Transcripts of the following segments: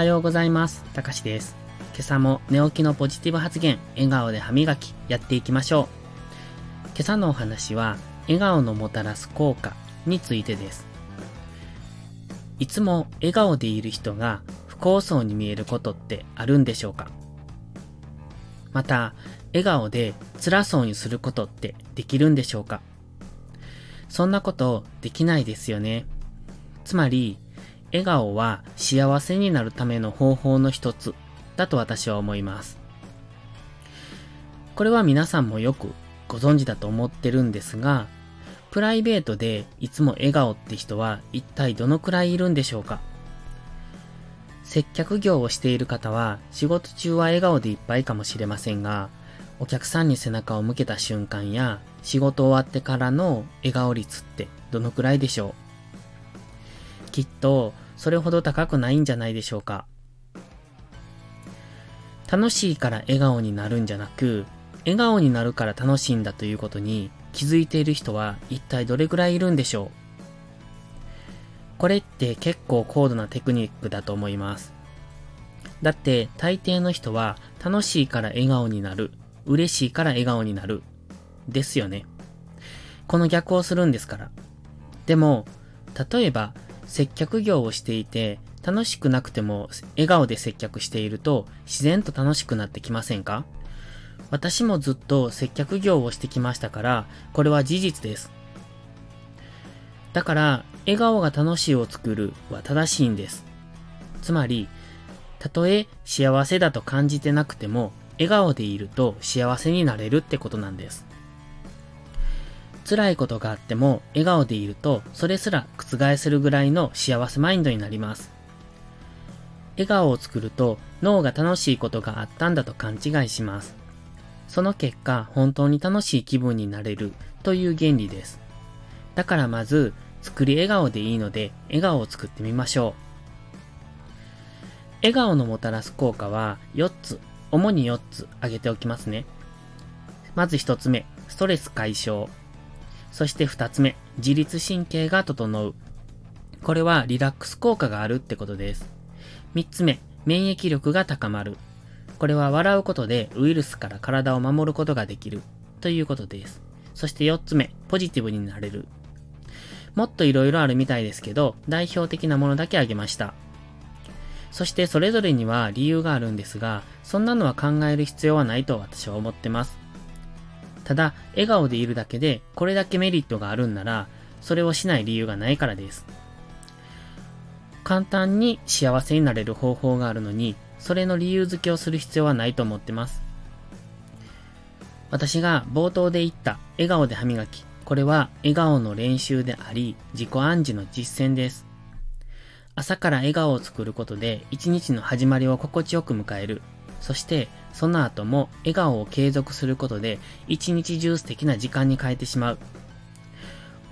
はようございます。たかしです。今朝も寝起きのポジティブ発言、笑顔で歯磨き、やっていきましょう。今朝のお話は、笑顔のもたらす効果についてです。いつも笑顔でいる人が不幸そうに見えることってあるんでしょうか？また、笑顔で辛そうにすることってできるんでしょうか？そんなことできないですよね。つまり、笑顔は幸せになるための方法の一つだと私は思います。これは皆さんもよくご存知だと思ってるんですが、プライベートでいつも笑顔って人は一体どのくらいいるんでしょうか？接客業をしている方は仕事中は笑顔でいっぱいかもしれませんが、お客さんに背中を向けた瞬間や仕事終わってからの笑顔率ってどのくらいでしょう？きっとそれほど高くないんじゃないでしょうか。楽しいから笑顔になるんじゃなく、笑顔になるから楽しいんだということに気づいている人は一体どれくらいいるんでしょうこれって結構高度なテクニックだと思います。だって大抵の人は楽しいから笑顔になる、嬉しいから笑顔になる、ですよね。この逆をするんですから。でも、例えば接客業をしていて、楽しくなくても笑顔で接客していると自然と楽しくなってきませんか？私もずっと接客業をしてきましたから、これは事実です。だから、笑顔が楽しいを作るは正しいんです。つまり、たとえ幸せだと感じてなくても、笑顔でいると幸せになれるってことなんです。辛いことがあっても笑顔でいるとそれすら覆せるぐらいの幸せマインドになります。笑顔を作ると脳が楽しいことがあったんだと勘違いします。その結果本当に楽しい気分になれるという原理です。だからまず作り笑顔でいいので笑顔を作ってみましょう。笑顔のもたらす効果は4つ、主に4つ挙げておきますね。まず1つ目、ストレス解消。そして二つ目、自律神経が整う。これはリラックス効果があるってことです。三つ目、免疫力が高まる。これは笑うことでウイルスから体を守ることができるということです。そして四つ目、ポジティブになれる。もっと色々あるみたいですけど、代表的なものだけ挙げました。そしてそれぞれには理由があるんですが、そんなのは考える必要はないと私は思ってます。ただ、笑顔でいるだけでこれだけメリットがあるんなら、それをしない理由がないからです。簡単に幸せになれる方法があるのに、それの理由付けをする必要はないと思ってます。私が冒頭で言った笑顔で歯磨き。これは笑顔の練習であり、自己暗示の実践です。朝から笑顔を作ることで一日の始まりを心地よく迎える。そしてその後も笑顔を継続することで一日中素敵な時間に変えてしまう。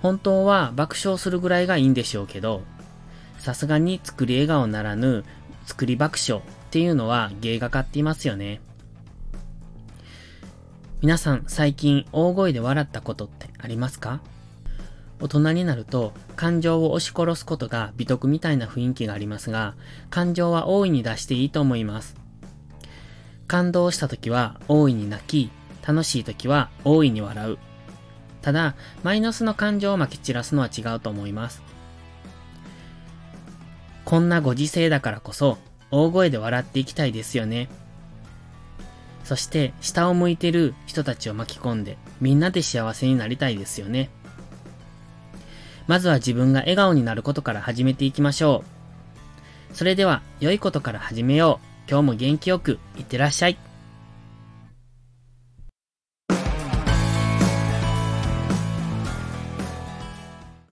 本当は爆笑するぐらいがいいんでしょうけど、さすがに作り笑顔ならぬ作り爆笑っていうのは芸がかっていますよね。皆さん最近大声で笑ったことってありますか？大人になると感情を押し殺すことが美徳みたいな雰囲気がありますが、感情は大いに出していいと思います。感動した時は大いに泣き、楽しい時は大いに笑う。ただ、マイナスの感情をまき散らすのは違うと思います。こんなご時世だからこそ、大声で笑っていきたいですよね。そして、下を向いてる人たちを巻き込んで、みんなで幸せになりたいですよね。まずは自分が笑顔になることから始めていきましょう。それでは、良いことから始めよう。今日も元気よくいってらっしゃい。